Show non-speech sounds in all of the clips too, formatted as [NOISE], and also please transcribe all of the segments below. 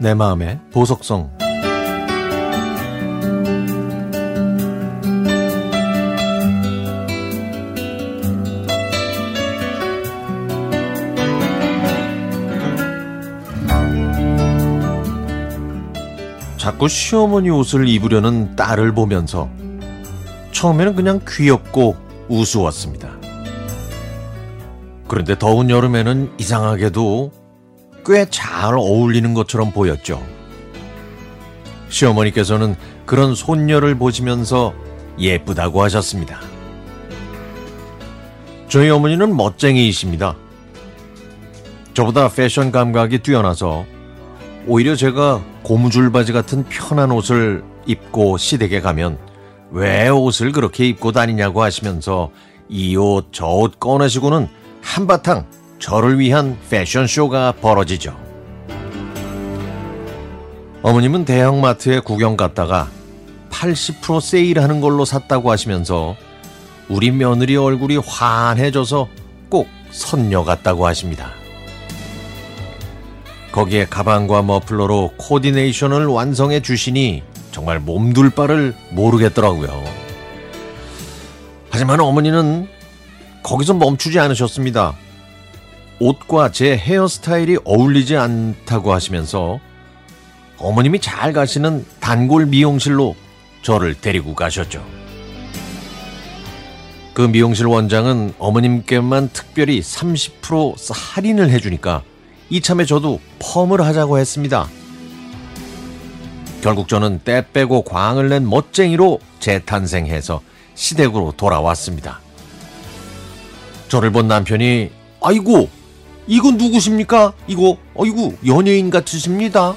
내 마음의 보석성 자꾸 시어머니 옷을 입으려는 딸을 보면서 처음에는 그냥 귀엽고 우스웠습니다. 그런데 더운 여름에는 이상하게도 꽤 잘 어울리는 것처럼 보였죠. 시어머니께서는 그런 손녀를 보시면서 예쁘다고 하셨습니다. 저희 어머니는 멋쟁이이십니다. 저보다 패션 감각이 뛰어나서 오히려 제가 고무줄 바지 같은 편한 옷을 입고 시댁에 가면 왜 옷을 그렇게 입고 다니냐고 하시면서 이 옷 저 옷 꺼내시고는 한바탕 저를 위한 패션쇼가 벌어지죠. 어머님은 대형마트에 구경 갔다가 80% 세일하는 걸로 샀다고 하시면서 우리 며느리 얼굴이 환해져서 꼭 선녀 같다고 하십니다. 거기에 가방과 머플러로 코디네이션을 완성해 주시니 정말 몸둘 바를 모르겠더라고요. 하지만 어머니는 거기서 멈추지 않으셨습니다. 옷과 제 헤어스타일이 어울리지 않다고 하시면서 어머님이 잘 가시는 단골 미용실로 저를 데리고 가셨죠. 그 미용실 원장은 어머님께만 특별히 30% 할인을 해주니까 이참에 저도 펌을 하자고 했습니다. 결국 저는 때 빼고 광을 낸 멋쟁이로 재탄생해서 시댁으로 돌아왔습니다. 저를 본 남편이 아이고 이거 누구십니까? 이거 아이고 연예인 같으십니다.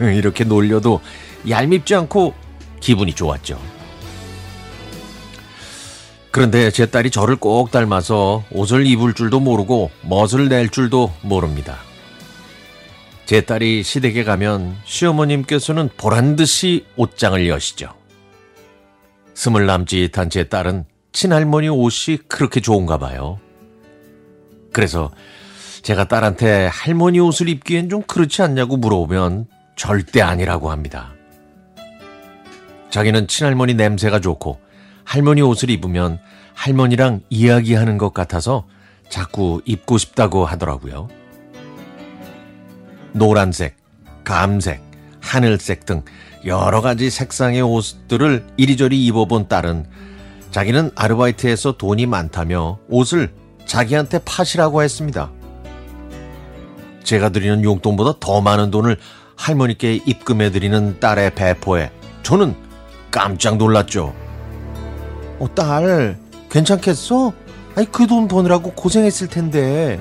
[LAUGHS] 이렇게 놀려도 얄밉지 않고 기분이 좋았죠. 그런데 제 딸이 저를 꼭 닮아서 옷을 입을 줄도 모르고 멋을 낼 줄도 모릅니다. 제 딸이 시댁에 가면 시어머님께서는 보란 듯이 옷장을 여시죠. 스물 남짓한 제 딸은 친할머니 옷이 그렇게 좋은가 봐요. 그래서 제가 딸한테 할머니 옷을 입기엔 좀 그렇지 않냐고 물어보면 절대 아니라고 합니다. 자기는 친할머니 냄새가 좋고 할머니 옷을 입으면 할머니랑 이야기하는 것 같아서 자꾸 입고 싶다고 하더라고요. 노란색, 감색, 하늘색 등 여러 가지 색상의 옷들을 이리저리 입어본 딸은 자기는 아르바이트에서 돈이 많다며 옷을 자기한테 파시라고 했습니다. 제가 드리는 용돈보다 더 많은 돈을 할머니께 입금해드리는 딸의 배포에 저는 깜짝 놀랐죠. 어, 딸, 괜찮겠어? 아니, 그 돈 버느라고 고생했을 텐데.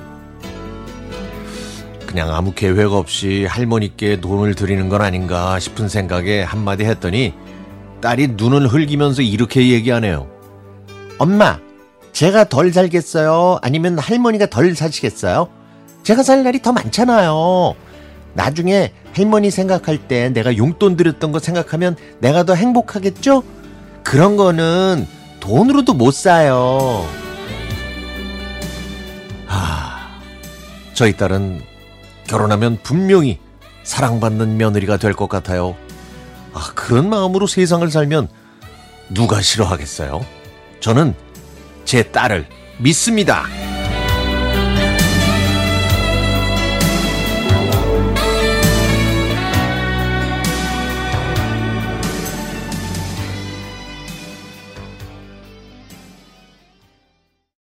그냥 아무 계획 없이 할머니께 돈을 드리는 건 아닌가 싶은 생각에 한마디 했더니 딸이 눈을 흘기면서 이렇게 얘기하네요. 엄마, 제가 덜 살겠어요? 아니면 할머니가 덜 사시겠어요? 제가 살 날이 더 많잖아요. 나중에 할머니 생각할 때 내가 용돈 드렸던 거 생각하면 내가 더 행복하겠죠? 그런 거는 돈으로도 못 사요. 아, 저희 딸은 결혼하면 분명히 사랑받는 며느리가 될 것 같아요. 아, 그런 마음으로 세상을 살면 누가 싫어하겠어요? 저는 제 딸을 믿습니다.